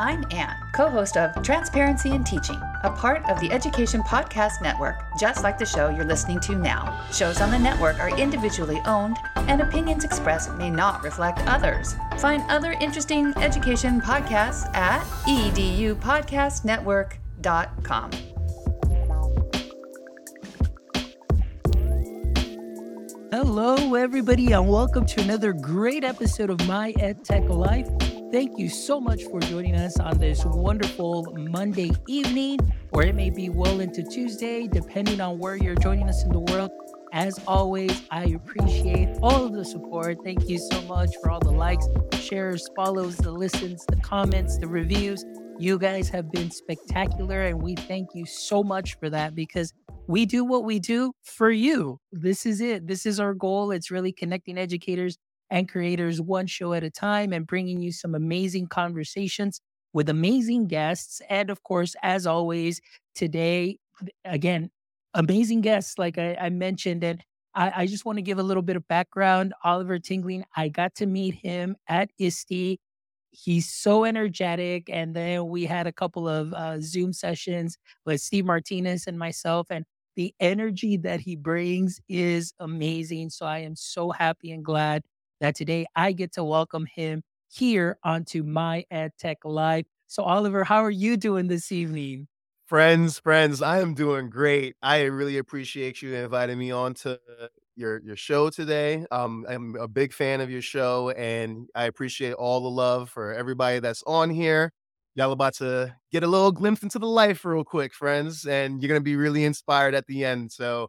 I'm Anne, co host of Transparency in Teaching, a part of the Education Podcast Network, just like the show you're listening to now. Shows on the network are individually owned, and opinions expressed may not reflect others. Find other interesting education podcasts at edupodcastnetwork.com. Hello, everybody, and welcome to another great episode of My EdTech Life. Thank you so much for joining us on this wonderful Monday evening, or it may be well into Tuesday, depending on where you're joining us in the world. As always, I appreciate all of the support. Thank you so much for all the likes, shares, follows, the listens, the comments, the reviews. You guys have been spectacular, and we thank you so much for that because we do what we do for you. This is it. This is our goal. It's really connecting educators and creators one show at a time and bringing you some amazing conversations with amazing guests. And of course, as always, today, again, amazing guests, like I, I mentioned. And I, I just want to give a little bit of background. Oliver Tingling, I got to meet him at ISTE. He's so energetic. And then we had a couple of uh, Zoom sessions with Steve Martinez and myself. And the energy that he brings is amazing. So I am so happy and glad that today I get to welcome him here onto my EdTech Life. So, Oliver, how are you doing this evening? Friends, friends, I am doing great. I really appreciate you inviting me on to your your show today. Um, I'm a big fan of your show, and I appreciate all the love for everybody that's on here. Y'all about to get a little glimpse into the life real quick, friends, and you're gonna be really inspired at the end. So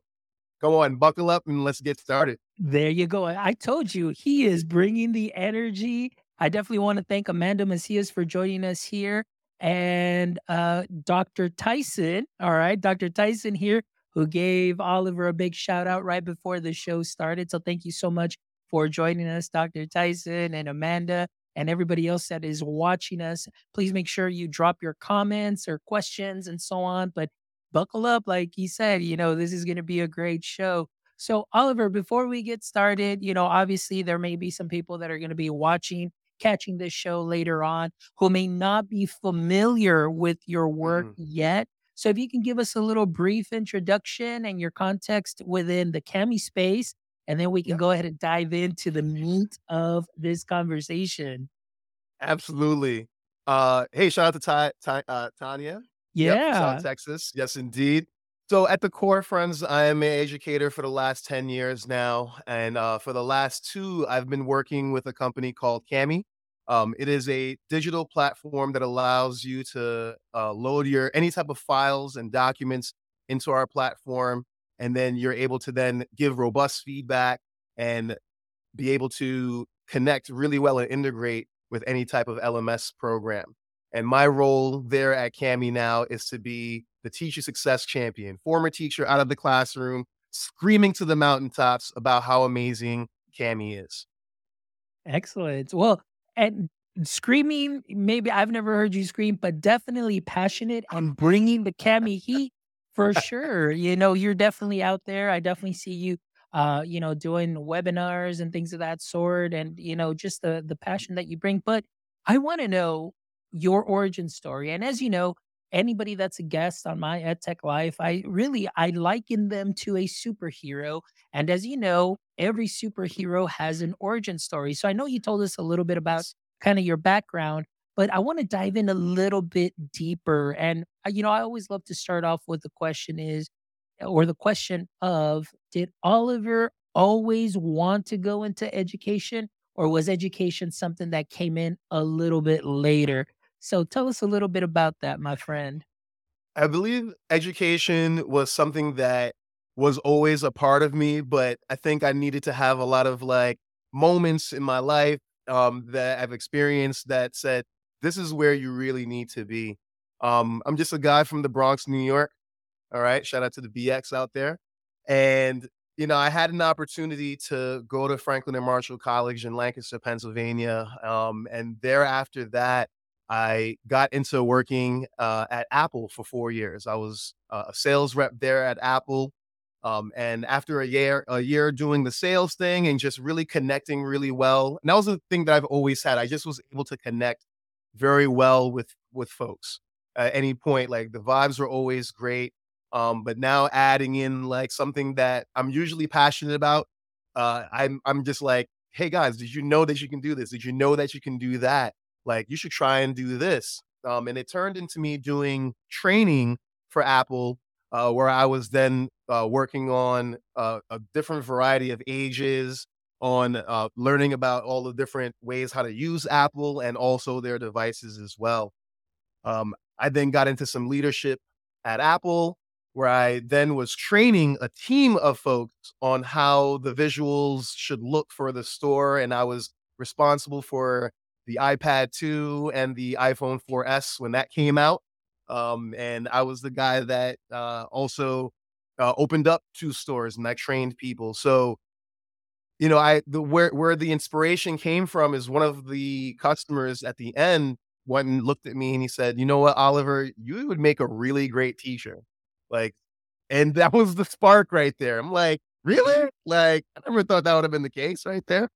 Come on, buckle up and let's get started. There you go. I told you he is bringing the energy. I definitely want to thank Amanda Macias for joining us here and uh, Dr. Tyson. All right, Dr. Tyson here, who gave Oliver a big shout out right before the show started. So thank you so much for joining us, Dr. Tyson and Amanda and everybody else that is watching us. Please make sure you drop your comments or questions and so on. But buckle up. Like he said, you know, this is going to be a great show. So, Oliver, before we get started, you know, obviously there may be some people that are going to be watching, catching this show later on who may not be familiar with your work mm-hmm. yet. So, if you can give us a little brief introduction and your context within the Kami space, and then we can yep. go ahead and dive into the meat of this conversation. Absolutely. Uh, hey, shout out to Ty, Ty, uh, Tanya yeah. Yep, South Texas. Yes, indeed. So at the core, friends, I am an educator for the last 10 years now. And uh, for the last two, I've been working with a company called Kami. Um, it is a digital platform that allows you to uh, load your any type of files and documents into our platform. And then you're able to then give robust feedback and be able to connect really well and integrate with any type of LMS program. And my role there at Kami now is to be the teacher success champion, former teacher out of the classroom, screaming to the mountaintops about how amazing Kami is. Excellent. Well, and screaming, maybe I've never heard you scream, but definitely passionate and bringing the Kami heat for sure. You know, you're definitely out there. I definitely see you uh, you know, doing webinars and things of that sort and you know, just the the passion that you bring. But I want to know your origin story. And as you know, anybody that's a guest on my EdTech Life, I really I liken them to a superhero. And as you know, every superhero has an origin story. So I know you told us a little bit about kind of your background, but I want to dive in a little bit deeper. And uh, you know, I always love to start off with the question is or the question of did Oliver always want to go into education or was education something that came in a little bit later? So tell us a little bit about that, my friend. I believe education was something that was always a part of me, but I think I needed to have a lot of like moments in my life um, that I've experienced that said, this is where you really need to be. Um, I'm just a guy from the Bronx, New York. All right. Shout out to the BX out there. And, you know, I had an opportunity to go to Franklin and Marshall College in Lancaster, Pennsylvania. Um, and thereafter that, I got into working uh, at Apple for four years. I was uh, a sales rep there at Apple. Um, and after a year, a year doing the sales thing and just really connecting really well, and that was the thing that I've always had. I just was able to connect very well with with folks at any point. Like the vibes were always great. Um, but now adding in like something that I'm usually passionate about, uh, I'm I'm just like, hey guys, did you know that you can do this? Did you know that you can do that? Like you should try and do this. Um, and it turned into me doing training for Apple, uh, where I was then uh, working on uh, a different variety of ages, on uh, learning about all the different ways how to use Apple and also their devices as well. Um, I then got into some leadership at Apple, where I then was training a team of folks on how the visuals should look for the store. And I was responsible for the iPad 2 and the iPhone 4S when that came out. Um, and I was the guy that uh, also uh, opened up two stores and I trained people. So, you know, I the where where the inspiration came from is one of the customers at the end went and looked at me and he said, "You know what, Oliver, you would make a really great teacher." Like, and that was the spark right there. I'm like, really? Like, I never thought that would have been the case right there.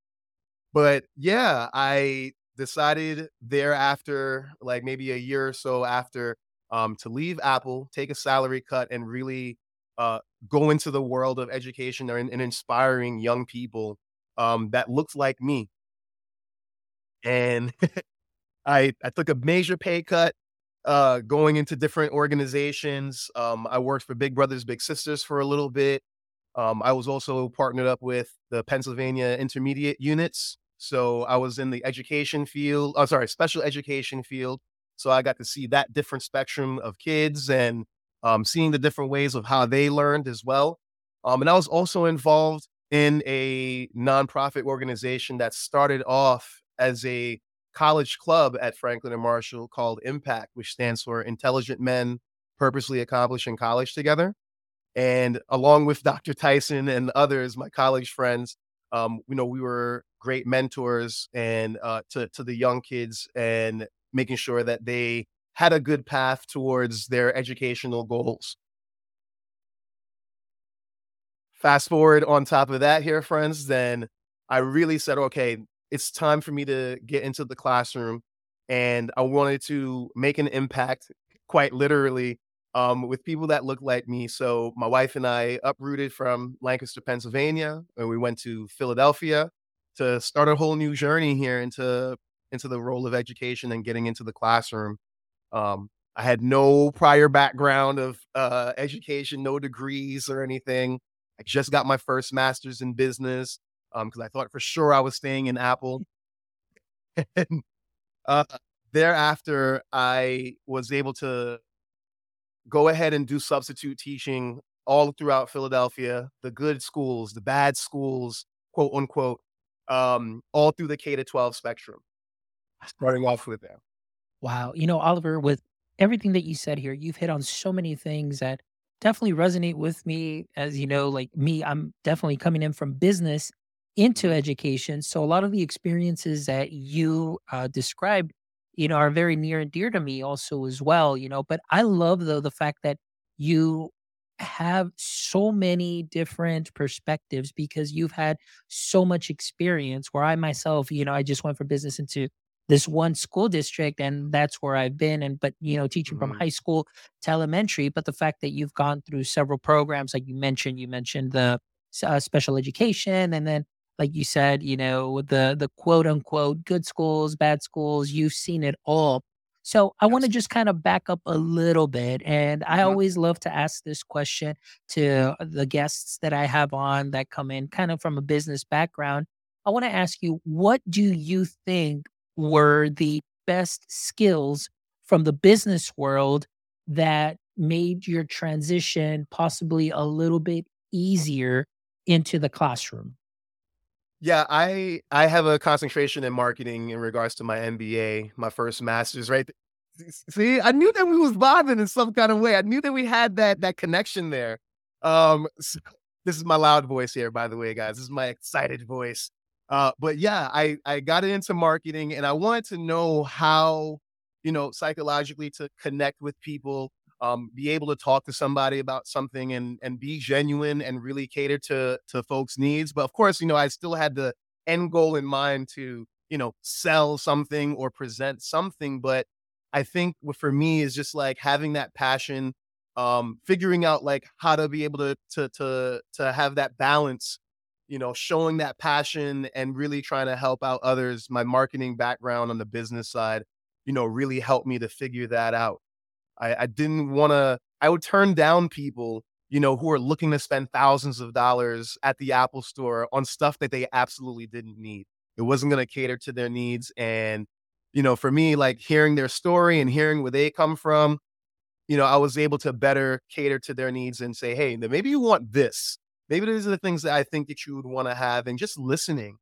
But yeah, I decided thereafter, like maybe a year or so after, um, to leave Apple, take a salary cut, and really uh, go into the world of education and, and inspiring young people um, that looks like me. And I I took a major pay cut uh, going into different organizations. Um, I worked for Big Brothers Big Sisters for a little bit. Um, I was also partnered up with the Pennsylvania Intermediate Units. So I was in the education field. Oh, sorry, special education field. So I got to see that different spectrum of kids and um, seeing the different ways of how they learned as well. Um, and I was also involved in a nonprofit organization that started off as a college club at Franklin and Marshall called Impact, which stands for Intelligent Men Purposely Accomplishing College Together. And along with Dr. Tyson and others, my college friends, um, you know, we were great mentors and uh, to to the young kids and making sure that they had a good path towards their educational goals. Fast forward on top of that, here, friends, then I really said, okay, it's time for me to get into the classroom and I wanted to make an impact quite literally um, with people that look like me. So my wife and I uprooted from Lancaster, Pennsylvania, and we went to Philadelphia to start a whole new journey here into into the role of education and getting into the classroom. Um, I had no prior background of uh, education, no degrees or anything. I just got my first master's in business because um, I thought for sure I was staying in Apple. and uh, thereafter, I was able to go ahead and do substitute teaching all throughout Philadelphia, the good schools, the bad schools, quote unquote, um, all through the K to 12 spectrum. Starting off with them. Wow. You know, Oliver, with everything that you said here, you've hit on so many things that definitely resonate with me. As you know, like me, I'm definitely coming in from business into education. So a lot of the experiences that you uh, described, you know, are very near and dear to me also as well, you know, but I love though the fact that you have so many different perspectives because you've had so much experience where I myself, you know, I just went from business into this one school district and that's where I've been and but you know teaching from Mhm. high school to elementary but the fact that you've gone through several programs like you mentioned you mentioned the uh, special education and then like you said you know the the quote unquote good schools bad schools you've seen it all so I want to just kind of back up a little bit and I Mhm. always love to ask this question to the guests that I have on that come in kind of from a business background I want to ask you what do you think were the best skills from the business world that made your transition possibly a little bit easier into the classroom? Yeah, I I have a concentration in marketing in regards to my MBA, my first master's, right? See, I knew that we was vibing in some kind of way. I knew that we had that that connection there. Um, s- this is my loud voice here, by the way, guys. This is my excited voice. Uh, but yeah, I I got into marketing and I wanted to know how, you know, psychologically to connect with people, um, be able to talk to somebody about something and and be genuine and really cater to to folks' needs. But of course, you know, I still had the end goal in mind to you know, sell something or present something. But I think for me is just like having that passion, um, figuring out like how to be able to to to to have that balance, you know, showing that passion and really trying to help out others. My marketing background on the business side, you know, really helped me to figure that out. I, I didn't want to. I would turn down people you know, who are looking to spend thousands of dollars at the Apple store on stuff that they absolutely didn't need. It wasn't going to cater to their needs. And, you know, for me, like hearing their story and hearing where they come from, you know, I was able to better cater to their needs and say, hey, maybe you want this. Maybe these are the things that I think that you would want to have. And just listening,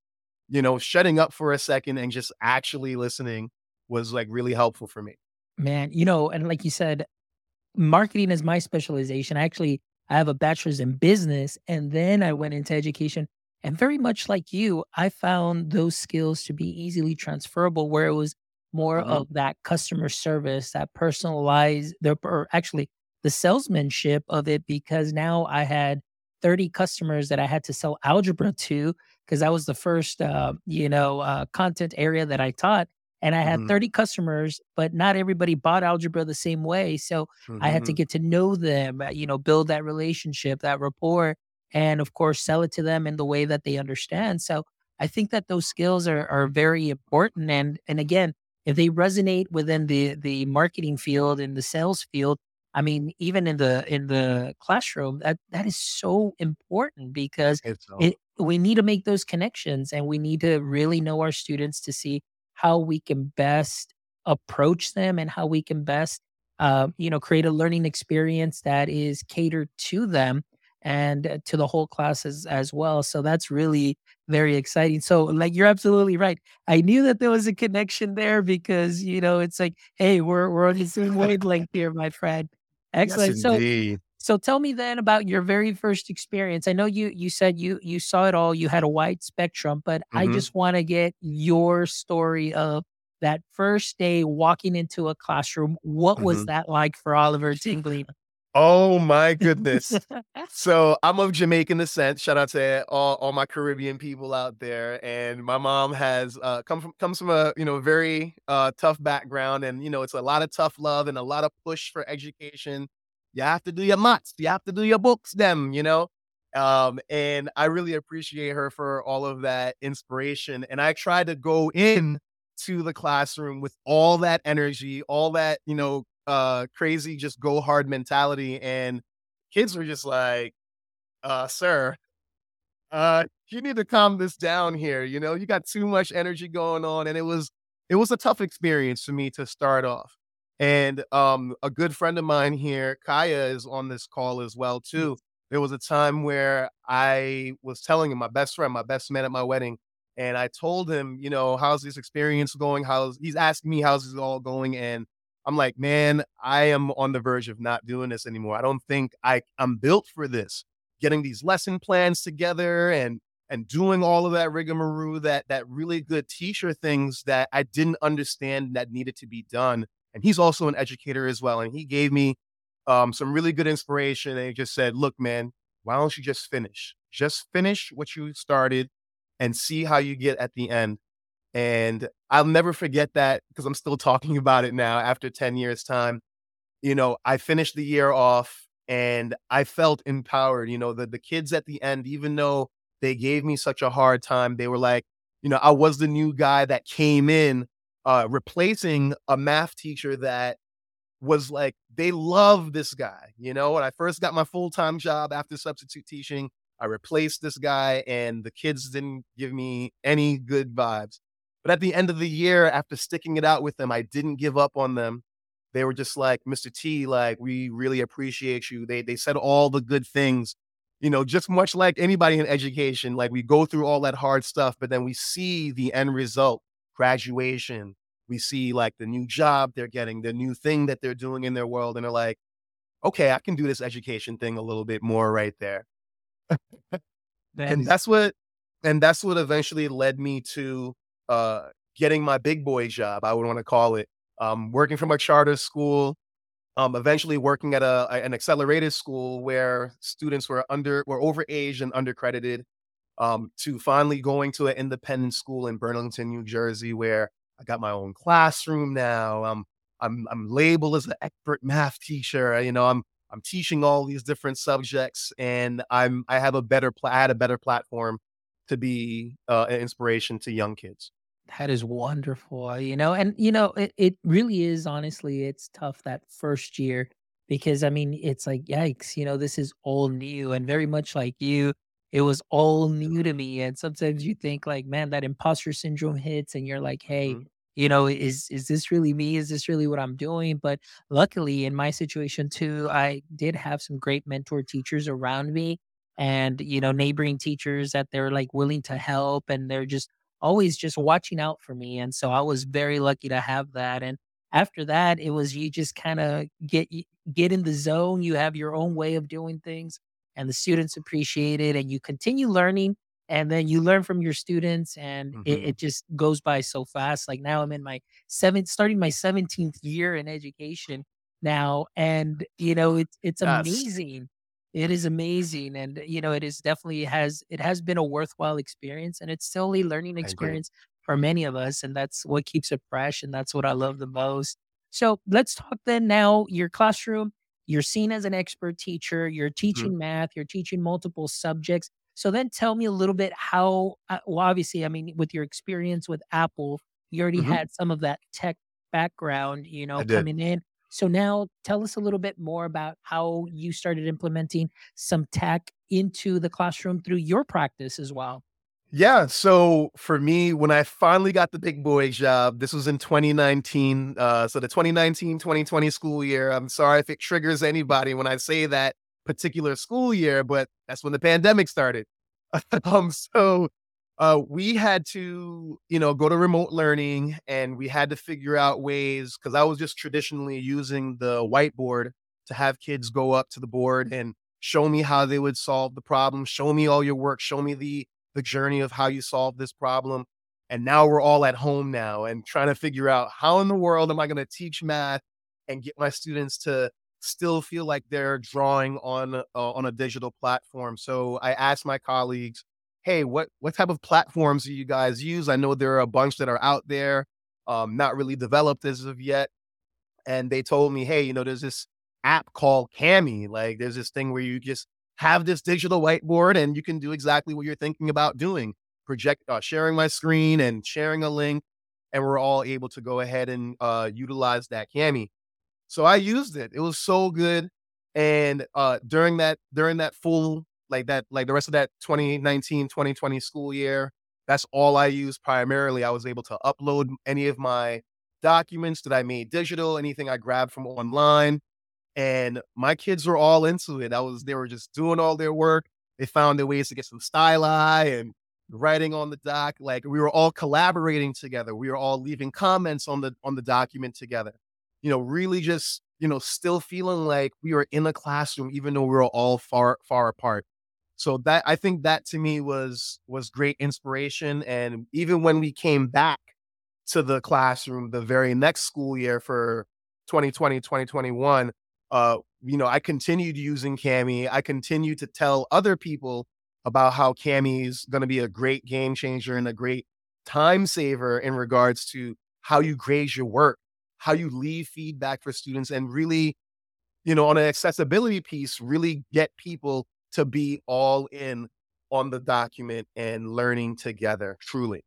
you know, shutting up for a second and just actually listening was like really helpful for me. Man, you know, and like you said, marketing is my specialization. I actually I have a bachelor's in business and then I went into education. And very much like you, I found those skills to be easily transferable where it was more Mhm. of that customer service, that personalized, the, or actually the salesmanship of it, because now I had 30 customers that I had to sell algebra to because that was the first, uh, you know, uh, content area that I taught. And I had Mhm. 30 customers, but not everybody bought algebra the same way. So I had to Mhm. get to know them, uh, you know, build that relationship, that rapport, and of course, sell it to them in the way that they understand. So I think that those skills are are very important. And and again, if they resonate within the the marketing field and the sales field, I mean, even in the in the classroom, that that is so important because so it we need to make those connections and we need to really know our students to see how we can best approach them and how we can best uh, you know create a learning experience that is catered to them and uh, to the whole class as, as well. So that's really very exciting. So like you're absolutely right. I knew that there was a connection there because you know it's like hey we're we're on the same wavelength here my friend. Yes, excellent. So indeed. So tell me then about your very first experience. I know you you said you you saw it all, you had a wide spectrum, but I Mhm. just want to get your story of that first day walking into a classroom. What was Mhm. that like for Oliver Tingling? Oh my goodness. So I'm of Jamaican descent. Shout out to all, all my Caribbean people out there. And my mom has uh, come from comes from a you know very uh, tough background, and you know it's a lot of tough love and a lot of push for education. You have to do your maths. You have to do your books. Them, you know. Um, and I really appreciate her for all of that inspiration. And I try to go in to the classroom with all that energy, all that you know uh crazy just go hard mentality and kids were just like, uh, sir, uh, you need to calm this down here. You know, you got too much energy going on. And it was it was a tough experience for me to start off. And um a good friend of mine here, Kaya, is on this call as well, too. There was a time where I was telling him, my best friend, my best man at my wedding, and I told him, you know, how's this experience going? How's he's asking me how's this all going? And I'm like, man, I am on the verge of not doing this anymore. I don't think I I'm built for this. Getting these lesson plans together and and doing all of that rigmarole, that that really good teacher things that I didn't understand that needed to be done. And he's also an educator as well. And he gave me um, some really good inspiration. And he just said, look, man, why don't you just finish? Just finish what you started and see how you get at the end. And I'll never forget that because I'm still talking about it now after 10 years' time. You know, I finished the year off and I felt empowered. You know, the, the kids at the end, even though they gave me such a hard time, they were like, you know, I was the new guy that came in, uh, replacing a math teacher that was like, they love this guy. You know, when I first got my full time job after substitute teaching, I replaced this guy and the kids didn't give me any good vibes. But at the end of the year, after sticking it out with them, I didn't give up on them. They were just like, Mr. T, like, we really appreciate you. They they said all the good things, you know, just much like anybody in education. Like we go through all that hard stuff, but then we see the end result, graduation. We see like the new job they're getting, the new thing that they're doing in their world, and they're like, okay, I can do this education thing a little bit more right there. That And is that's what and that's what eventually led me to uh getting my big boy job, I would want to call it. Um working from a charter school, um eventually working at a, an accelerated school where students were under were overaged and undercredited. Um, to finally going to an independent school in Burlington, New Jersey, where I got my own classroom now. I'm I'm I'm labeled as an expert math teacher. You know, I'm I'm teaching all these different subjects, and I'm I have a better pla- I had a better platform to be uh, an inspiration to young kids. That is wonderful, uh, you know, and you know, it, it really is honestly, it's tough that first year because I mean, it's like, yikes, you know, this is all new and very much like you, it was all new to me. And sometimes you think like, man, that imposter syndrome hits and you're like, hey, Mhm, you know, is is this really me? Is this really what I'm doing? But luckily in my situation too, I did have some great mentor teachers around me and you know, neighboring teachers that they're like willing to help and they're just always just watching out for me, and so I was very lucky to have that, and after that, it was you just kinda get get in the zone, you have your own way of doing things, and the students appreciate it, and you continue learning, and then you learn from your students, and it mhm. it just goes by so fast, like, now I'm in my 7th starting my 17th year in education now, and, you know, it's it's Yes, amazing. It is amazing, and, you know, it is definitely has it has been a worthwhile experience, and it's still a learning experience for many of us, and that's what keeps it fresh, and that's what I love the most. So, let's talk then now your classroom, you're seen as an expert teacher, you're Mhm, teaching math, you're teaching multiple subjects. So then tell me a little bit how uh, well, obviously, I mean, with your experience with Apple, you already mhm. had some of that tech background, you know, coming in. So now tell us a little bit more about how you started implementing some tech into the classroom through your practice as well. Yeah, so for me, when I finally got the big boy job, this was in 2019. Uh, so the 2019 2020 school year. I'm sorry if it triggers anybody when I say that particular school year, but that's when the pandemic started. um, so uh, we had to, you know, go to remote learning and we had to figure out ways because I was just traditionally using the whiteboard to have kids go up to the board and show me how they would solve the problem, show me all your work, show me the the journey of how you solve this problem. And now we're all at home now and trying to figure out how in the world am I going to teach math and get my students to still feel like they're drawing on uh, on a digital platform. So I asked my colleagues, "Hey, what what type of platforms do you guys use? I know there are a bunch that are out there, um, not really developed as of yet." and they told me, "Hey, you know, there's this app called Kami. Like, there's this thing where you just have this digital whiteboard and you can do exactly what you're thinking about doing. Project, uh, sharing my screen and sharing a link, and we're all able to go ahead and uh, utilize that Kami. So I used it. It was so good. And uh, during that during that full like that like the rest of that 2019 2020 school year, that's all I used primarily. I was able to upload any of my documents that I made digital, anything I grabbed from online, and my kids were all into it. I was they were just doing all their work. They found their ways to get some styli and writing on the doc. Like we were all collaborating together. We were all leaving comments on the on the document together. You know, really just, you know, still feeling like we were in a classroom even though we were all far far apart. So that I think that to me was was great inspiration and even when we came back to the classroom the very next school year for 2020, 2021, uh, you know, I continued using Kami. I continued to tell other people about how Kami is going to be a great game changer and a great time saver in regards to how you grade your work, how you leave feedback for students, and really, you know, on an accessibility piece, really get people to be all in on the document and learning together, truly.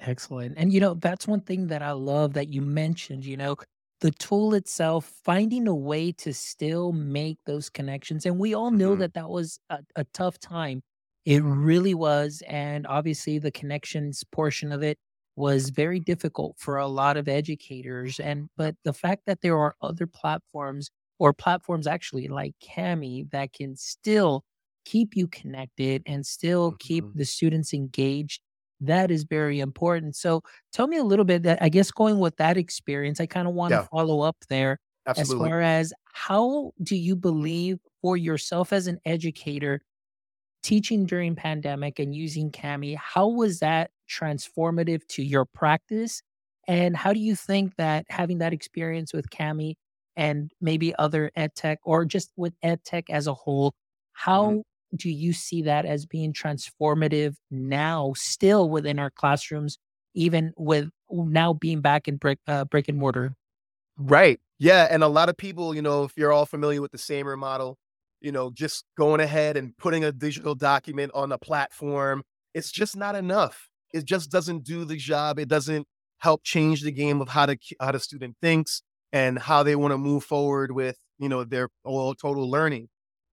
Excellent. And you know, that's one thing that I love that you mentioned, you know, the tool itself, finding a way to still make those connections. And we all know Mhm. that that was a, a tough time. It really was. And obviously, the connections portion of it was very difficult for a lot of educators. And, but the fact that there are other platforms or platforms actually like Kami that can still keep you connected and still keep Mhm. the students engaged that is very important. So tell me a little bit that I guess going with that experience, I kind of want to Yeah, follow up there as absolutely. far as how do you believe for yourself as an educator teaching during pandemic and using Kami, how was that transformative to your practice? And how do you think that having that experience with Kami and maybe other ed tech or just with ed tech as a whole, Mhm. how do you see that as being transformative now, still within our classrooms, even with now being back in brick uh, brick and mortar? Right. Yeah. And a lot of people, you know, if you're all familiar with the SAMR model, you know, just going ahead and putting a digital document on a platform, it's just not enough. It just doesn't do the job. It doesn't help change the game of how the how the student thinks and how they want to move forward with, you know, their total learning.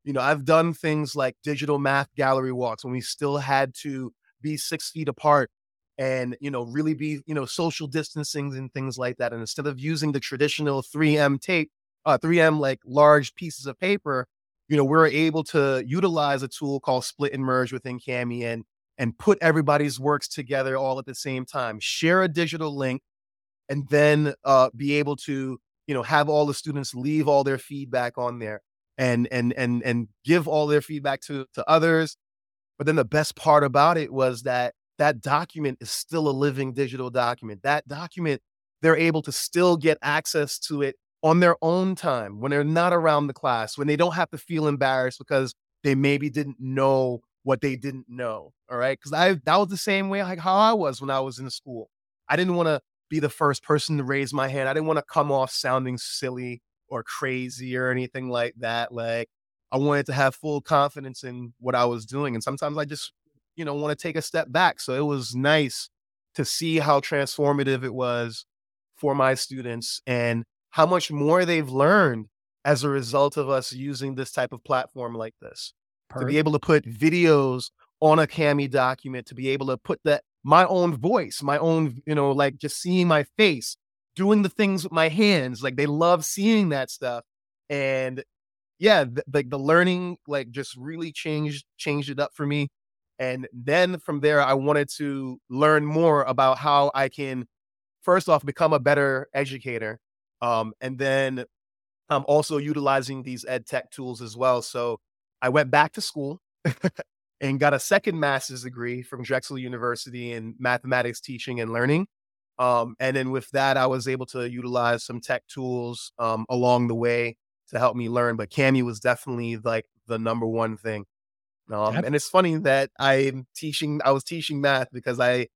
You know, I've done things like digital math gallery walks when we still had to be six feet apart and you know really be you know social distancing and things like that. And instead of using the traditional 3m tape uh 3m like large pieces of paper you know we're able to utilize a tool called split and merge within Kami and and put everybody's works together all at the same time share a digital link and then uh be able to you know have all the students leave all their feedback on there and and and and give all their feedback to to others but then the best part about it was that that document is still a living digital document. That document, they're able to still get access to it on their own time when they're not around the class, when they don't have to feel embarrassed because they maybe didn't know what they didn't know. All right. Cause I, that was the same way like how I was when I was in school. I didn't want to be the first person to raise my hand. I didn't want to come off sounding silly or crazy or anything like that. Like I wanted to have full confidence in what I was doing. And sometimes I just you know, want to take a step back. So it was nice to see how transformative it was for my students and how much more they've learned as a result of us using this type of platform like this. Perfect. To be able to put videos on a Kami document, to be able to put that my own voice, my own, you know, like just seeing my face, doing the things with my hands. Like they love seeing that stuff. And yeah, like the, learning like just really changed changed it up for me. And then from there, I wanted to learn more about how I can, first off, become a better educator. Um, and then I'm also utilizing these ed tech tools as well. So I went back to school and got a second master's degree from Drexel University in mathematics teaching and learning. Um, and then with that, I was able to utilize some tech tools um, along the way to help me learn. But Kami was definitely like the number one thing. Um, and it's funny that I'm teaching, I was teaching math because I,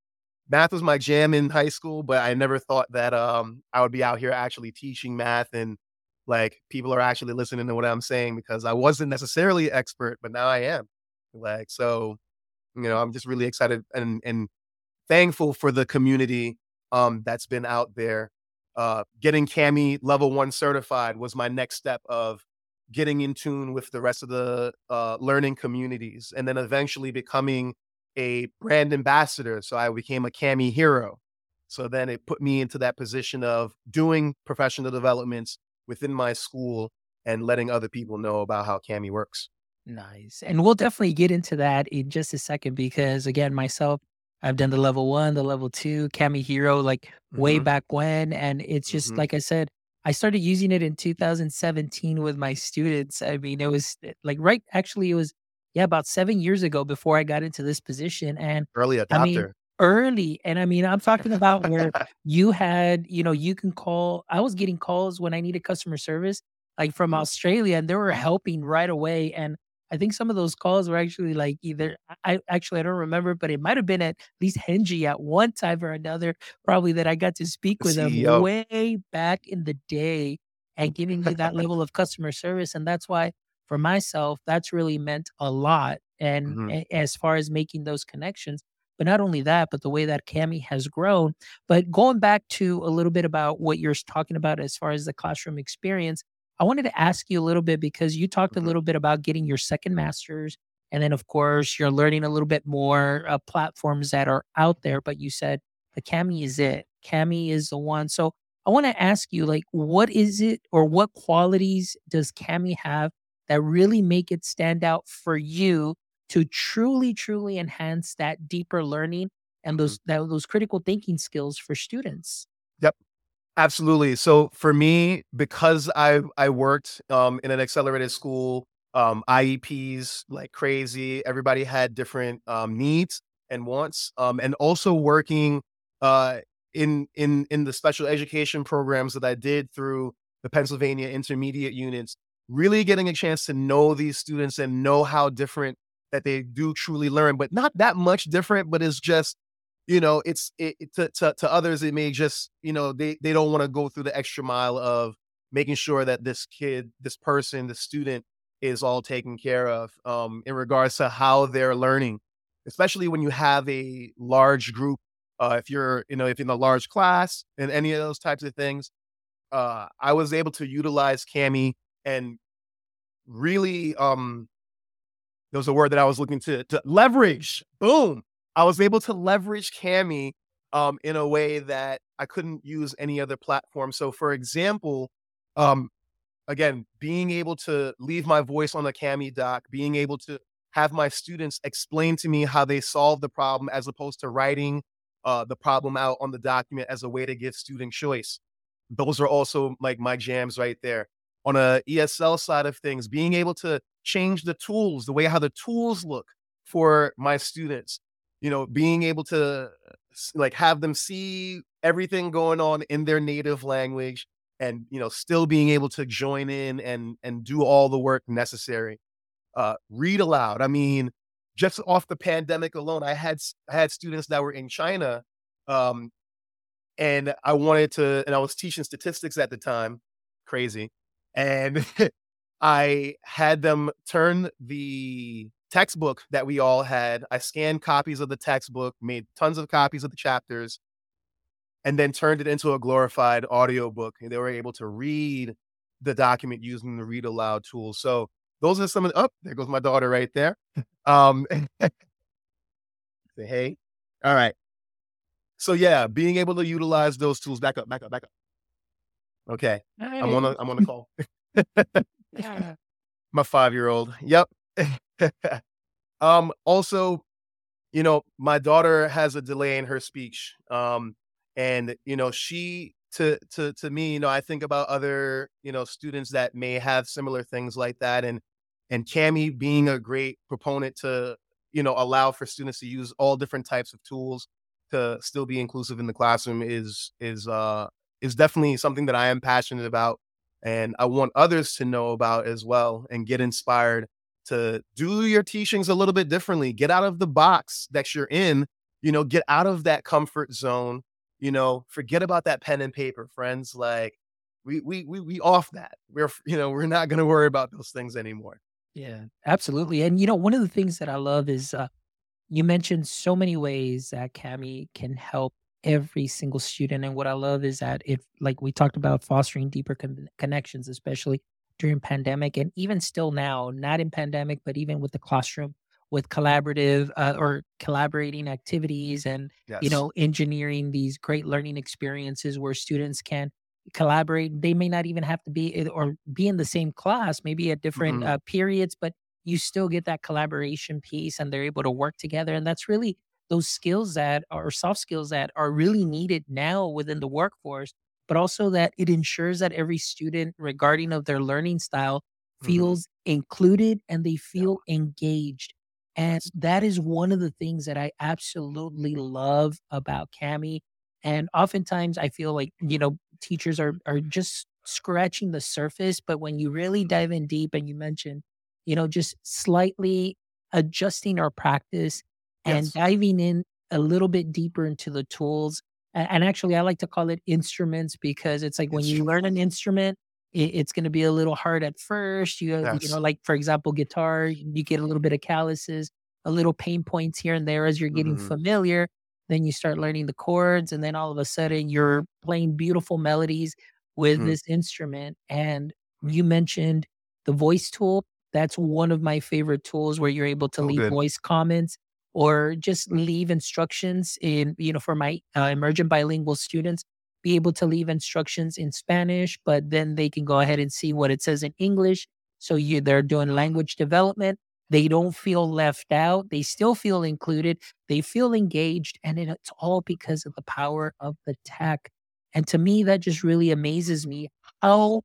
math was my jam in high school, but I never thought that um, I would be out here actually teaching math and like people are actually listening to what I'm saying because I wasn't necessarily an expert, but now I am. Like, so, you know, I'm just really excited and, and thankful for the community um, that's been out there. Uh, getting Kami level one certified was my next step of getting in tune with the rest of the uh, learning communities, and then eventually becoming a brand ambassador. So I became a Kami hero. So then it put me into that position of doing professional developments within my school and letting other people know about how Kami works. Nice. And we'll definitely get into that in just a second because again, myself, I've done the level one, the level two, Kami Hero, like mm-hmm. way back when. And it's just mm-hmm. like I said, I started using it in 2017 with my students. I mean, it was eh, like right, actually, it was, yeah, about seven years ago before I got into this position. And early adopter. I mean, early. And I mean, I'm talking about where you had, you know, you can call, I was getting calls when I needed customer service, like from mm-hmm. Australia, and they were helping right away. And I think some of those calls were actually like either I actually I don't remember, but it might have been at least Hengjie at one time or another, probably that I got to speak with him way back in the day and giving me that level of customer service. And that's why for myself, that's really meant a lot. And mm-hmm. as far as making those connections, but not only that, but the way that Kami has grown. But going back to a little bit about what you're talking about as far as the classroom experience, I wanted to ask you a little bit because you talked a mm-hmm. little bit about getting your second master's. And then, of course, you're learning a little bit more uh, platforms that are out there. But you said the Kami is it. Kami is the one. So I want to ask you, like, what is it or what qualities does Kami have that really make it stand out for you to truly, truly enhance that deeper learning and those mm-hmm. that, those critical thinking skills for students? Absolutely. So for me, because I I worked um, in an accelerated school, um, IEPs like crazy. Everybody had different um, needs and wants, um, and also working uh, in in in the special education programs that I did through the Pennsylvania intermediate units. Really getting a chance to know these students and know how different that they do truly learn, but not that much different, but it's just, you know, it's it, it to, to, to others, it may just, you know, they, they don't want to go through the extra mile of making sure that this kid, this person, the student is all taken care of um, in regards to how they're learning, especially when you have a large group. Uh, if you're, you know, if in a large class and any of those types of things, uh, I was able to utilize Kami and really, um, there was a word that I was looking to, to leverage. Boom. I was able to leverage Kami um, in a way that I couldn't use any other platform. So, for example, um, again, being able to leave my voice on the Kami doc, being able to have my students explain to me how they solve the problem as opposed to writing uh, the problem out on the document as a way to give student choice. Those are also like my jams right there. On a ESL side of things, being able to change the tools, the way how the tools look for my students, you know, being able to like have them see everything going on in their native language and you know still being able to join in and and do all the work necessary uh read aloud. I mean just off the pandemic alone i had i had students that were in china um and i wanted to and i was teaching statistics at the time crazy and i had them turn the textbook that we all had i scanned copies of the textbook made tons of copies of the chapters and then turned it into a glorified audiobook. And they were able to read the document using the read aloud tool. So those are some of the, oh, there goes my daughter right there. Um, say, hey. All right. So yeah, being able to utilize those tools. Back up, back up, back up. Okay. I'm on a, I'm on the call. yeah. my five year old. Yep. um, also, you know, my daughter has a delay in her speech. Um, and you know she to to to me you know i think about other you know students that may have similar things like that and and Kami being a great proponent to you know allow for students to use all different types of tools to still be inclusive in the classroom is is uh is definitely something that I am passionate about and I want others to know about as well and get inspired to do your teachings a little bit differently get out of the box that you're in you know get out of that comfort zone you know, forget about that pen and paper, friends. Like we we we we off that. We're you know, we're not gonna worry about those things anymore. Yeah, absolutely. And you know, one of the things that I love is uh you mentioned so many ways that Kami can help every single student. And what I love is that it, like we talked about, fostering deeper con- connections, especially during pandemic, and even still now, not in pandemic, but even with the classroom, with collaborative uh, or collaborating activities and yes. you know engineering these great learning experiences where students can collaborate they may not even have to be or be in the same class maybe at different mm-hmm. uh, periods but you still get that collaboration piece and they're able to work together and that's really those skills that are soft skills that are really needed now within the workforce but also that it ensures that every student regarding of their learning style mm-hmm. feels mm-hmm. included and they feel yeah. engaged and that is one of the things that I absolutely love about Kami. And oftentimes I feel like, you know, teachers are are just scratching the surface. But when you really dive in deep and you mention, you know, just slightly adjusting our practice and yes. diving in a little bit deeper into the tools. And, actually, I like to call it instruments because it's like when you learn an instrument, it, it's going to be a little hard at first. You, yes. you know, like for example, guitar, you get a little bit of calluses, a little pain points here and there as you're getting mm-hmm. familiar. Then you start learning the chords, and then all of a sudden you're playing beautiful melodies with mm-hmm. this instrument. And you mentioned the voice tool. That's one of my favorite tools where you're able to oh, leave good. voice comments or just leave instructions in, you know, for my uh, emergent bilingual students be able to leave instructions in Spanish, but then they can go ahead and see what it says in English. So you they're doing language development. They don't feel left out. They still feel included. They feel engaged. And it's all because of the power of the tech. And to me, that just really amazes me how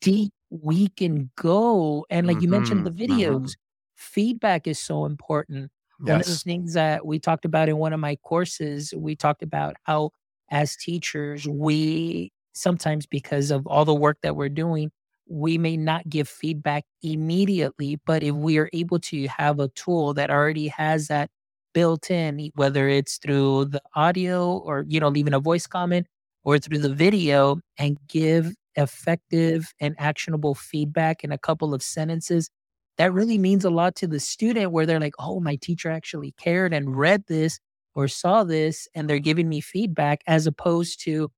deep we can go. And like mm-hmm, you mentioned, the mm-hmm. videos, mm-hmm. feedback is so important. Yes. One of the things that we talked about in one of my courses, we talked about how as teachers, we sometimes because of all the work that we're doing, we may not give feedback immediately, but if we are able to have a tool that already has that built in, whether it's through the audio or, you know, leaving a voice comment or through the video and give effective and actionable feedback in a couple of sentences, that really means a lot to the student where they're like, oh, my teacher actually cared and read this or saw this and they're giving me feedback as opposed to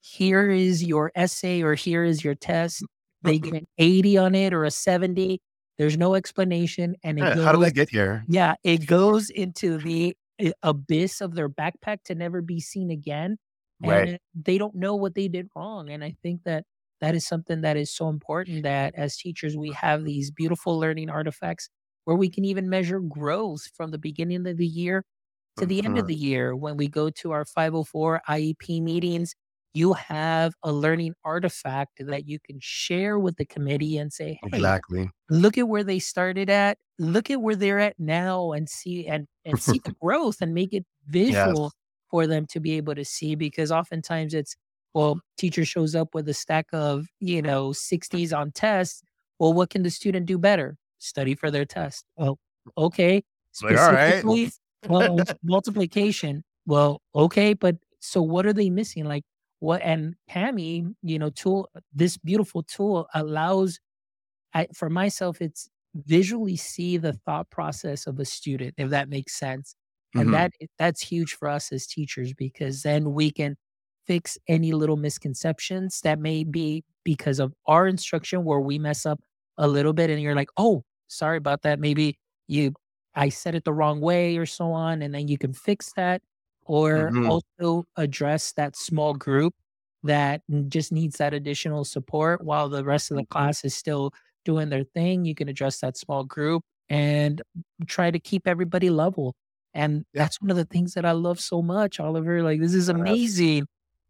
here is your essay or here is your test. They get an 80 on it or a 70. There's no explanation. And goes, how did I get here? Yeah, it goes into the eh, abyss of their backpack to never be seen again. And right. they don't know what they did wrong. And I think that that is something that is so important that as teachers, we have these beautiful learning artifacts where we can even measure growth from the beginning of the year to the end of mm-hmm. the year when we go to our 504 IEP meetings you have a learning artifact that you can share with the committee and say, hey, exactly. Look at where they started at. Look at where they're at now and see and, and see the growth and make it visual yes. for them to be able to see because oftentimes it's well, teacher shows up with a stack of, you know, 60s on tests. Well, what can the student do better? Study for their test. Well, okay. Like, all right. well, multiplication. Well, okay, but so what are they missing? Like what and Kami, you know, tool this beautiful tool allows I, for myself, it's visually see the thought process of a student, if that makes sense. And mm-hmm. that that's huge for us as teachers because then we can fix any little misconceptions that may be because of our instruction where we mess up a little bit and you're like, oh, sorry about that. Maybe you I said it the wrong way or so on. And then you can fix that or mm-hmm. also address that small group that just needs that additional support while the rest of the class is still doing their thing. You can address that small group and try to keep everybody level. And yeah. that's one of the things that I love so much, Oliver. Like, this is amazing.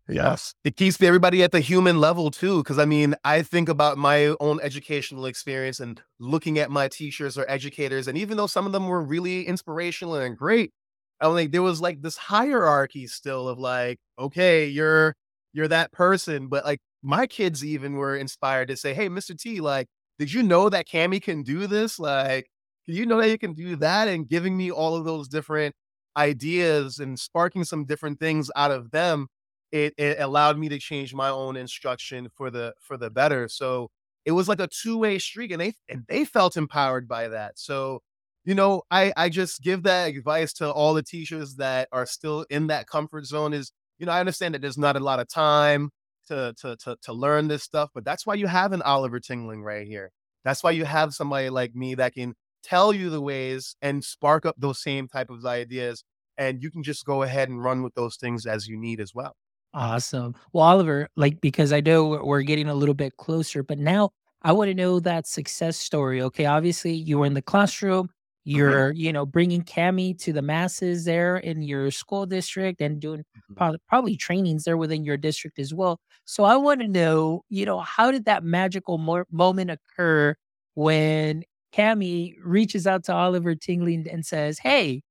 Yes. It keeps everybody at the human level too. Cause I mean, I think about my own educational experience and looking at my teachers or educators. And even though some of them were really inspirational and great, I like there was like this hierarchy still of like, okay, you're you're that person, but like my kids even were inspired to say, "Hey, Mr. T, like, did you know that Kami can do this? Like, do you know that you can do that?" And giving me all of those different ideas and sparking some different things out of them, it, it allowed me to change my own instruction for the for the better. So it was like a two way streak, and they and they felt empowered by that. So you know, I I just give that advice to all the teachers that are still in that comfort zone. Is you know, I understand that there's not a lot of time to to to to learn this stuff, but that's why you have an Oliver Tingling right here. That's why you have somebody like me that can tell you the ways and spark up those same type of ideas, and you can just go ahead and run with those things as you need as well. Awesome. Well, Oliver, like because I know we're getting a little bit closer, but now I want to know that success story. Okay, obviously you were in the classroom, Mm-hmm. You're, you know, bringing Kami to the masses there in your school district and doing mm-hmm. probably, probably trainings there within your district as well. So I want to know, you know, how did that magical mo- moment occur when Kami reaches out to Oliver Tingling and says, "Hey,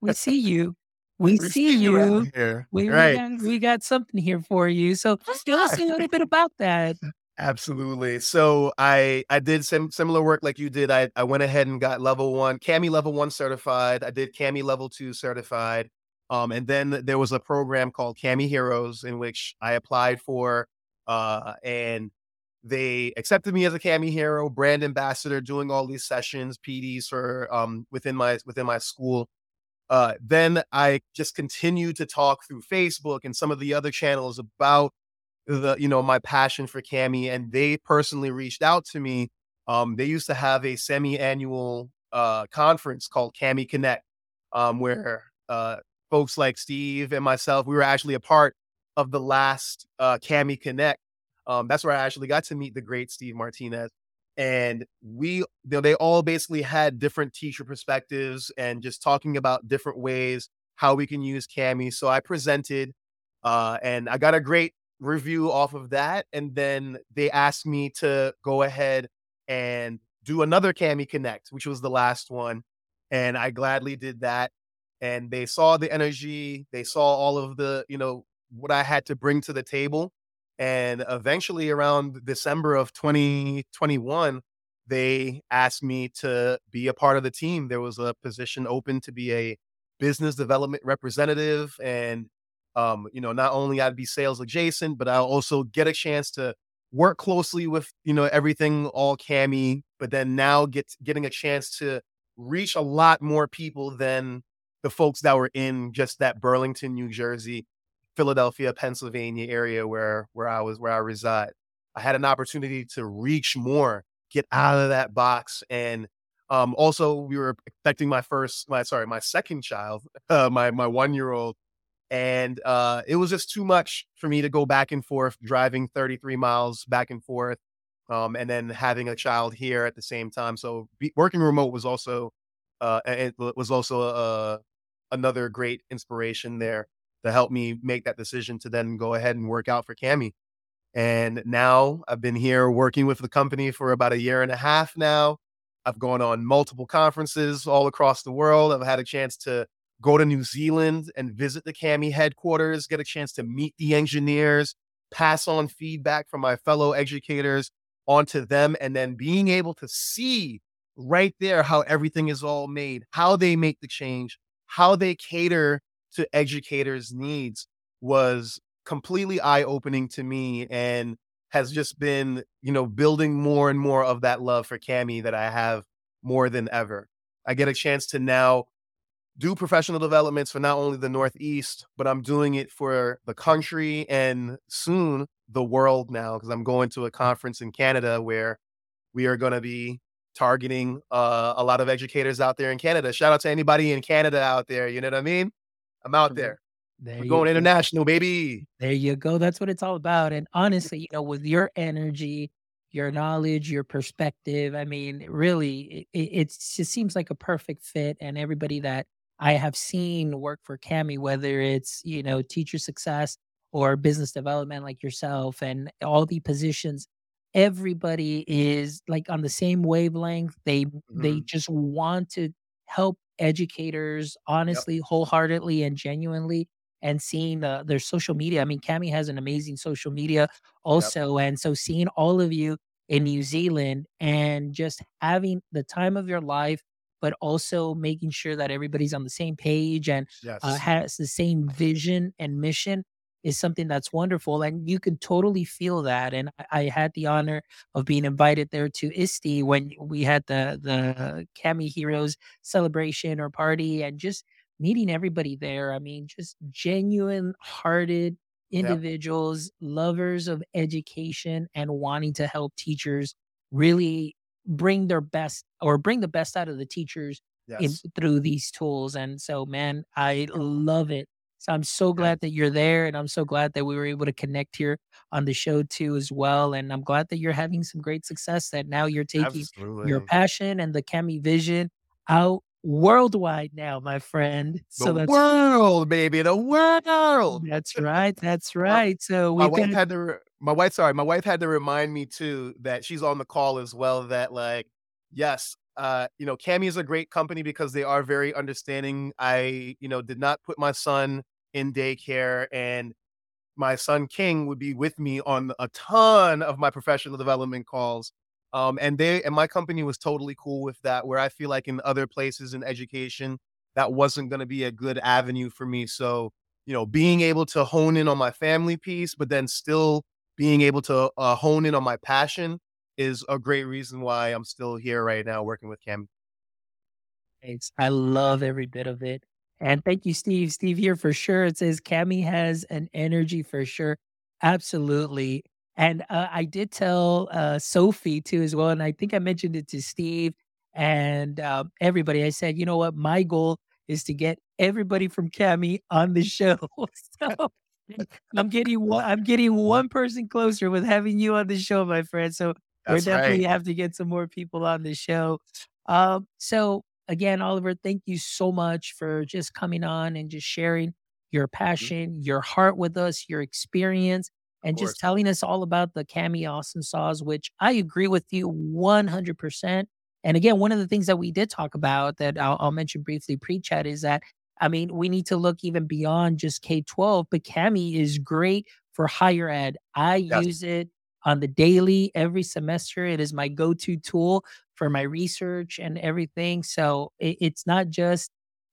we see you. We see you. We, right. we, got, we got something here for you." So tell us a little bit about that. Absolutely. So I I did some similar work like you did. I I went ahead and got level one, Kami level one certified. I did Kami level two certified. Um, and then there was a program called Kami Heroes in which I applied for, uh, and they accepted me as a Kami hero, brand ambassador, doing all these sessions, PDs for um within my within my school. Uh, then I just continued to talk through Facebook and some of the other channels about the you know my passion for Kami, and they personally reached out to me. Um, they used to have a semi-annual uh, conference called Kami Connect, um, where uh, folks like Steve and myself we were actually a part of the last uh, Kami Connect. Um, that's where I actually got to meet the great Steve Martinez, and we they all basically had different teacher perspectives and just talking about different ways how we can use Kami So I presented, uh, and I got a great review off of that. And then they asked me to go ahead and do another Kami Connect, which was the last one. And I gladly did that. And they saw the energy, they saw all of the, you know, what I had to bring to the table. And eventually, around December of 2021, they asked me to be a part of the team. There was a position open to be a business development representative. And, um, you know, not only I'd be sales adjacent, but I'll also get a chance to work closely with, you know, everything all Kami, but then now get getting a chance to reach a lot more people than the folks that were in just that Burlington, New Jersey, Philadelphia, Pennsylvania area where where I was where I reside. I had an opportunity to reach more, get out of that box, and um, also we were expecting my first, my sorry, my second child, uh, my my one year old, and uh, it was just too much for me to go back and forth, driving 33 miles back and forth, um, and then having a child here at the same time. So be, working remote was also uh, it was also uh, another great inspiration there to help me make that decision to then go ahead and work out for Kami. And now I've been here working with the company for about a year and a half now. I've gone on multiple conferences all across the world. I've had a chance to go to New Zealand and visit the Kami headquarters, get a chance to meet the engineers, pass on feedback from my fellow educators onto them, and then being able to see right there how everything is all made, how they make the change, how they cater to educators' needs was completely eye-opening to me and has just been, you know, building more and more of that love for Kami that I have more than ever. I get a chance to now do professional developments for not only the Northeast, but I'm doing it for the country and soon the world now because I'm going to a conference in Canada where we are going to be targeting uh, a lot of educators out there in Canada. Shout out to anybody in Canada out there. You know what I mean? I'm out there. there We're going international, baby. There you go. That's what it's all about. And honestly, you know, with your energy, your knowledge, your perspective, I mean, really, it, it just seems like a perfect fit. And everybody that I have seen work for Kami, whether it's, you know, teacher success or business development like yourself and all the positions everybody is like on the same wavelength. They mm-hmm. they just want to help educators honestly, yep. wholeheartedly, and genuinely. And seeing the, their social media. I mean, Kami has an amazing social media also, yep. and so seeing all of you in New Zealand and just having the time of your life, but also making sure that everybody's on the same page and uh, yes. uh, has the same vision and mission is something that's wonderful and you can totally feel that and I, I had the honor of being invited there to ISTE when we had the the Kami Heroes celebration or party and just meeting everybody there. I mean just genuine hearted individuals lovers of education and wanting to help teachers really bring their best or bring the best out of the teachers yes. in, through these tools and so man I love it so I'm so glad that you're there, and I'm so glad that we were able to connect here on the show too as well. And I'm glad that you're having some great success. That now you're taking Absolutely. your passion and the Kami vision out worldwide now, my friend. The so that's the world, baby, the world. That's right. That's right. So my wife had to. My wife, sorry, my wife had to remind me too that she's on the call as well. That like, yes, uh, you know, Kami is a great company because they are very understanding. I, you know, did not put my son in daycare and my son King would be with me on a ton of my professional development calls. Um, and they and my company was totally cool with that. Where I feel like in other places in education, that wasn't going to be a good avenue for me. So, you know, being able to hone in on my family piece, but then still being able to uh, hone in on my passion is a great reason why I'm still here right now working with Cam. Thanks. I love every bit of it. And thank you, Steve. Steve here for sure. It says Kami has an energy for sure. Absolutely. And uh, I did tell uh, Sophie too as well. And I think I mentioned it to Steve and uh, everybody. I said, you know what? My goal is to get everybody from Kami on the show. so I'm getting one. I'm getting one person closer with having you on the show, my friend. So we definitely right. have to get some more people on the show. Um, so again, Oliver, thank you so much for just coming on and just sharing your mm-hmm. passion, mm-hmm. your heart with us, your experience, and just telling us all about the Kami Awesome saws, which I agree with you 100%. And again, one of the things that we did talk about that I'll, I'll mention briefly pre chat is that, I mean, we need to look even beyond just K 12, but Kami is great for higher ed. I Yes. use it on the daily every semester. It is my go-to tool for my research and everything. So it, it's not just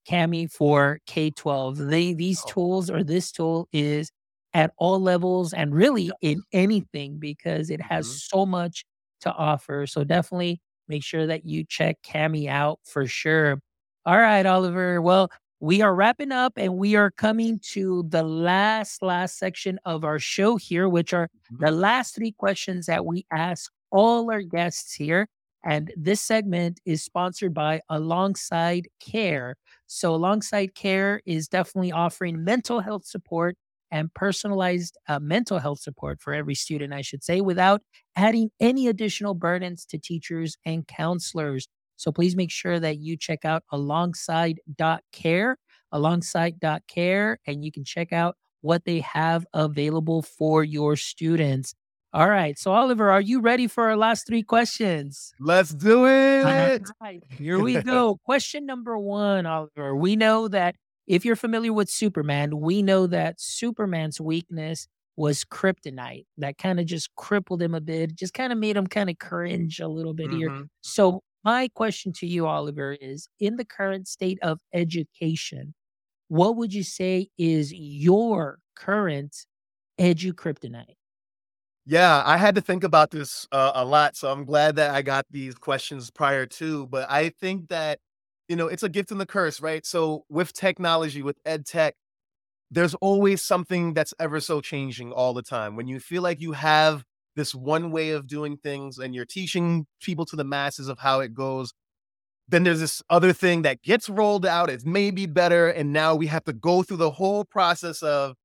Kami for K-12. They these Oh, tools or this tool is at all levels and really in anything because it has Mhm. so much to offer. So definitely make sure that you check Kami out for sure. All right, Oliver. Well, we are wrapping up and we are coming to the last last section of our show here, which are Mhm. the last three questions that we ask all our guests here. And this segment is sponsored by Alongside Care. So, Alongside Care is definitely offering mental health support and personalized uh, mental health support for every student, I should say, without adding any additional burdens to teachers and counselors. So, please make sure that you check out alongside.care, alongside.care, and you can check out what they have available for your students. All right. So, Oliver, are you ready for our last three questions? Let's do it. right, here we go. Question number one, Oliver. We know that if you're familiar with Superman, we know that Superman's weakness was kryptonite. That kind of just crippled him a bit, just kind of made him kind of cringe a little bit here. Mhm. So, my question to you, Oliver, is in the current state of education, what would you say is your current edu kryptonite? Yeah, I had to think about this uh, a lot, so I'm glad that I got these questions prior to. But I think that you know it's a gift and the curse, right? So with technology, with ed tech, there's always something that's ever so changing all the time. When you feel like you have this one way of doing things and you're teaching people to the masses of how it goes, then there's this other thing that gets rolled out. It's maybe better, and now we have to go through the whole process of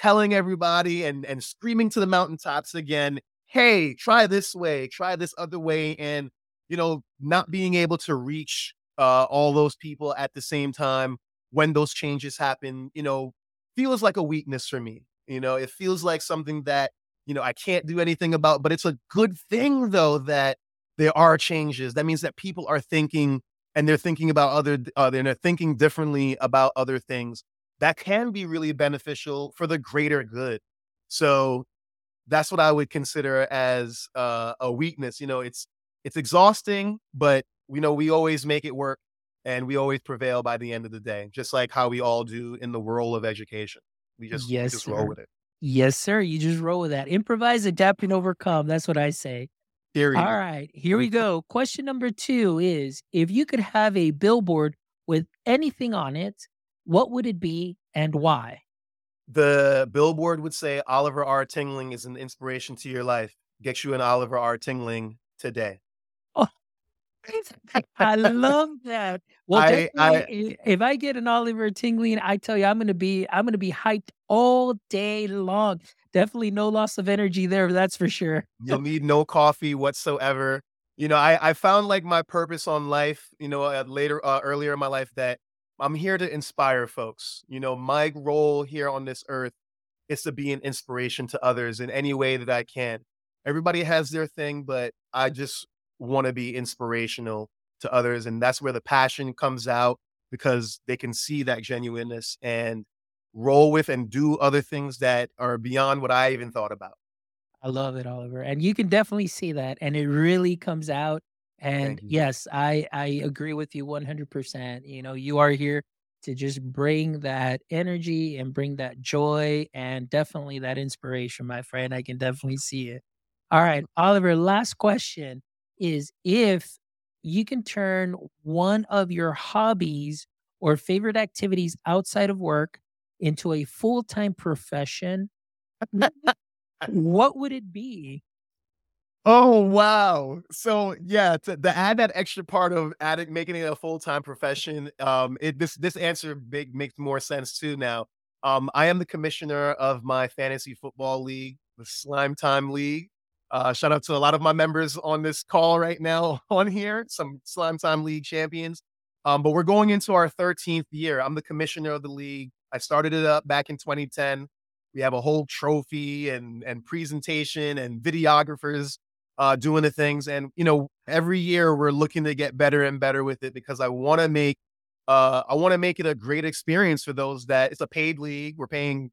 telling everybody and and screaming to the mountaintops again, "Hey, try this way, try this other way," and you know, not being able to reach uh, all those people at the same time when those changes happen, you know, feels like a weakness for me. You know, it feels like something that you know I can't do anything about, but it's a good thing though that there are changes. That means that people are thinking and they're thinking about other uh, they're thinking differently about other things that can be really beneficial for the greater good. So that's what I would consider as uh, a weakness. You know, it's it's exhausting, but you know we always make it work and we always prevail by the end of the day, just like how we all do in the world of education. We just we Yes, just roll with it. Yes, sir. You just roll with that. Improvise, adapt, and overcome. That's what I say. All right, here we go. Question number two is if you could have a billboard with anything on it, what would it be and why? The billboard would say Oliver R. Tingling is an inspiration to your life. Get you an Oliver R. Tingling today. Oh, I love that. Well, I i- if I get an Oliver Tingling, I tell you, I'm gonna be, I'm gonna be hyped all day long. Definitely no loss of energy there. That's for sure. You'll need no coffee whatsoever. You know, I I found like my purpose on life, you know, uh, later uh, earlier in my life that I'm here to inspire folks. You know, my role here on this earth is to be an inspiration to others in any way that I can. Everybody has their thing, but I just want to be inspirational to others and that's where the passion comes out because they can see that genuineness and roll with and do other things that are beyond what I even thought about. I love it, Oliver. And you can definitely see that. And it really comes out. And yes, I I agree with you 100%. You know, you are here to just bring that energy and bring that joy and definitely that inspiration, my friend. I can definitely see it. All right, Oliver, last question is if you can turn one of your hobbies or favorite activities outside of work into a full-time profession, what would it be? Oh wow! So yeah, to, to add that extra part of adding making it a full time profession, um, it this this answer make, makes more sense too now. Um, I am the commissioner of my fantasy football league, the Slime Time League. Uh, shout out to a lot of my members on this call right now on here, some Slime Time League champions. Um, but we're going into our 13th year. I'm the commissioner of the league. I started it up back in 2010. We have a whole trophy and and presentation and videographers uh, doing the things. And you know, every year we're looking to get better and better with it because I want to make uh, I want to make it a great experience for those that it's a paid league. We're paying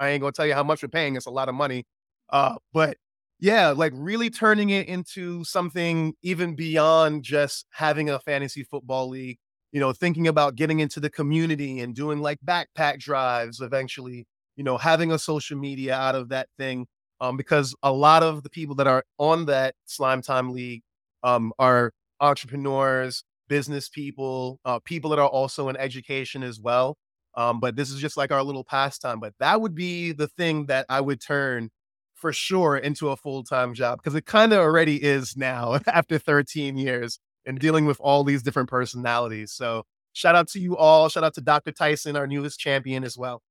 I ain't gonna tell you how much we're paying. It's a lot of money. Uh, but yeah, like really turning it into something even beyond just having a fantasy football league. You know, thinking about getting into the community and doing like backpack drives eventually. You know, having a social media out of that thing. Um, because a lot of the people that are on that Slime Time League um, are entrepreneurs, business people, uh, people that are also in education as well. Um, but this is just like our little pastime. But that would be the thing that I would turn for sure into a full time job because it kind of already is now after 13 years and dealing with all these different personalities. So shout out to you all. Shout out to Dr. Tyson, our newest champion as well.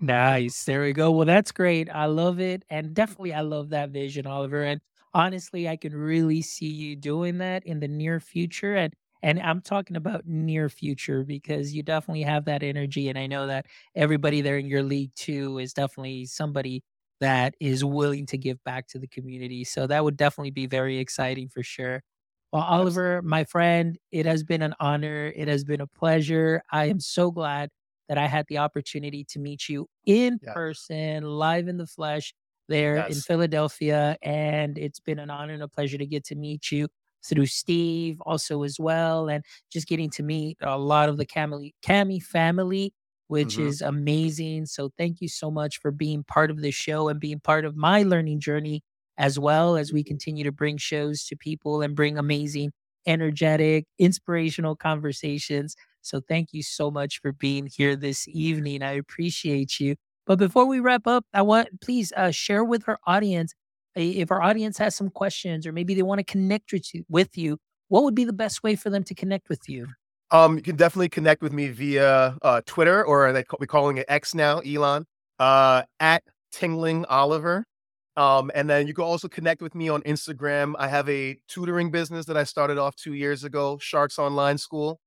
Nice. There we go. Well, that's great. I love it. And definitely, I love that vision, Oliver. And honestly, I can really see you doing that in the near future. And and I'm talking about near future because you definitely have that energy. And I know that everybody there in your league too is definitely somebody that is willing to give back to the community. So that would definitely be very exciting for sure. Well, Oliver, my friend, it has been an honor. It has been a pleasure. I am so glad that I had the opportunity to meet you in yeah. person, live in the flesh there yes. in Philadelphia. And it's been an honor and a pleasure to get to meet you through Steve also as well, and just getting to meet a lot of the Kami, Kami family, which mm-hmm. is amazing. So thank you so much for being part of this show and being part of my learning journey as well as we continue to bring shows to people and bring amazing, energetic, inspirational conversations. So thank you so much for being here this evening. I appreciate you. But before we wrap up, I want please uh, share with our audience if our audience has some questions or maybe they want to connect with you, what would be the best way for them to connect with you? Um, you can definitely connect with me via uh, Twitter, or they call, we calling it X now, Elon, uh, at Tingling Oliver. Um, and then you can also connect with me on Instagram. I have a tutoring business that I started off two years ago, Sharks Online School,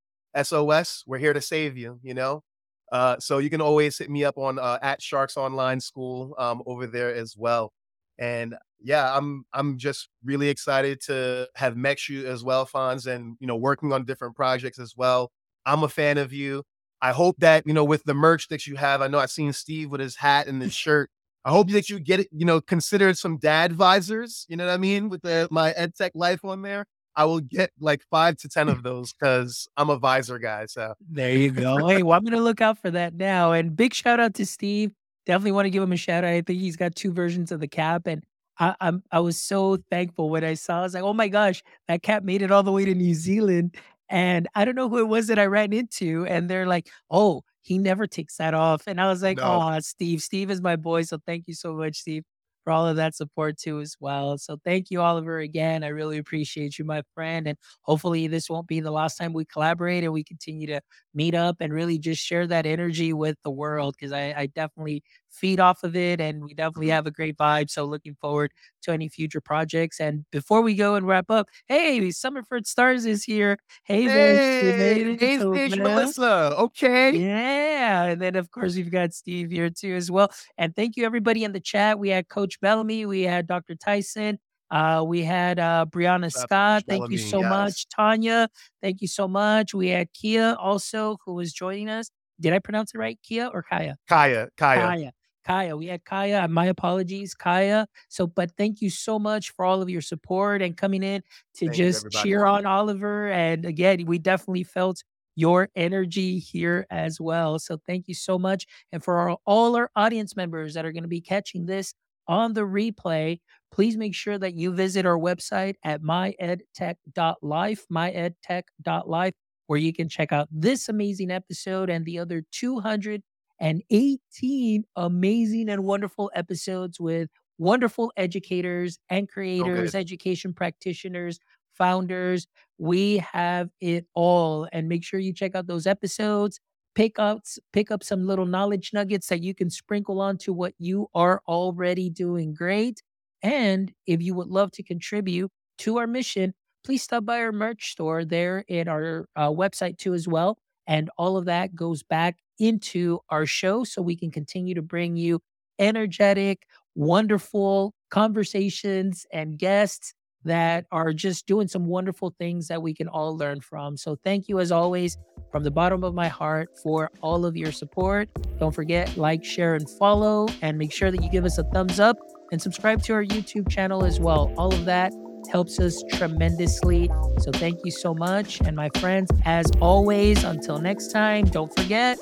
SOS. We're here to save you, you know? Uh, so you can always hit me up on uh, at Sharks Online School um, over there as well. And yeah, I'm I'm just really excited to have met you as well, Fonz, and you know, working on different projects as well. I'm a fan of you. I hope that, you know, with the merch that you have, I know I've seen Steve with his hat and his shirt. I hope that you get it, you know, consider some dad visors, you know what I mean, with the my EdTech life on there. I will get like five to ten of those because I'm a visor guy. So there you go. hey, well, I'm gonna look out for that now. And big shout out to Steve. Definitely want to give him a shout out. I think he's got two versions of the cap, and I, I'm I was so thankful when I saw. I was like, oh my gosh, that cap made it all the way to New Zealand, and I don't know who it was that I ran into, and they're like, oh, he never takes that off, and I was like, No. oh, Steve, Steve is my boy, so thank you so much, Steve, for all of that support too as well. So thank you, Oliver, again. I really appreciate you, my friend, and hopefully this won't be the last time we collaborate and we continue to meet up and really just share that energy with the world because I, I definitely feed off of it and we definitely have a great vibe. So looking forward to any future projects. And before we go and wrap up, hey, Summerford Stars is here. Hey, hey, hey, hey Melissa. Okay. Yeah. And then of course we've got Steve here too as well. And thank you everybody in the chat. We had Coach Bellamy, we had Dr. Tyson. Uh, we had uh, Brianna Scott. Thank you so yes. much. Tanya, thank you so much. We had Kia also, who was joining us. Did I pronounce it right? Kia or Kaya? Kaya. Kaya. Kaya. Kaya. We had Kaya. My apologies, Kaya. So, but thank you so much for all of your support and coming in to thank just you, cheer on Oliver. And again, we definitely felt your energy here as well. So, thank you so much. And for our, all our audience members that are going to be catching this on the replay, please make sure that you visit our website at myedtech.life, myedtech.life, where you can check out this amazing episode and the other 200 and 18 amazing and wonderful episodes with wonderful educators and creators, okay. education practitioners, founders. We have it all. And make sure you check out those episodes. Pick up, pick up some little knowledge nuggets that you can sprinkle onto what you are already doing great. And if you would love to contribute to our mission, please stop by our merch store there in our uh, website too as well. And all of that goes back into our show so we can continue to bring you energetic, wonderful conversations and guests that are just doing some wonderful things that we can all learn from. So thank you as always from the bottom of my heart for all of your support. Don't forget like, share and follow and make sure that you give us a thumbs up and subscribe to our YouTube channel as well. All of that helps us tremendously. So thank you so much and my friends as always until next time don't forget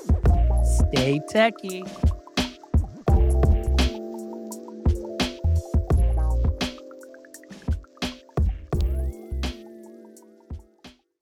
stay techie.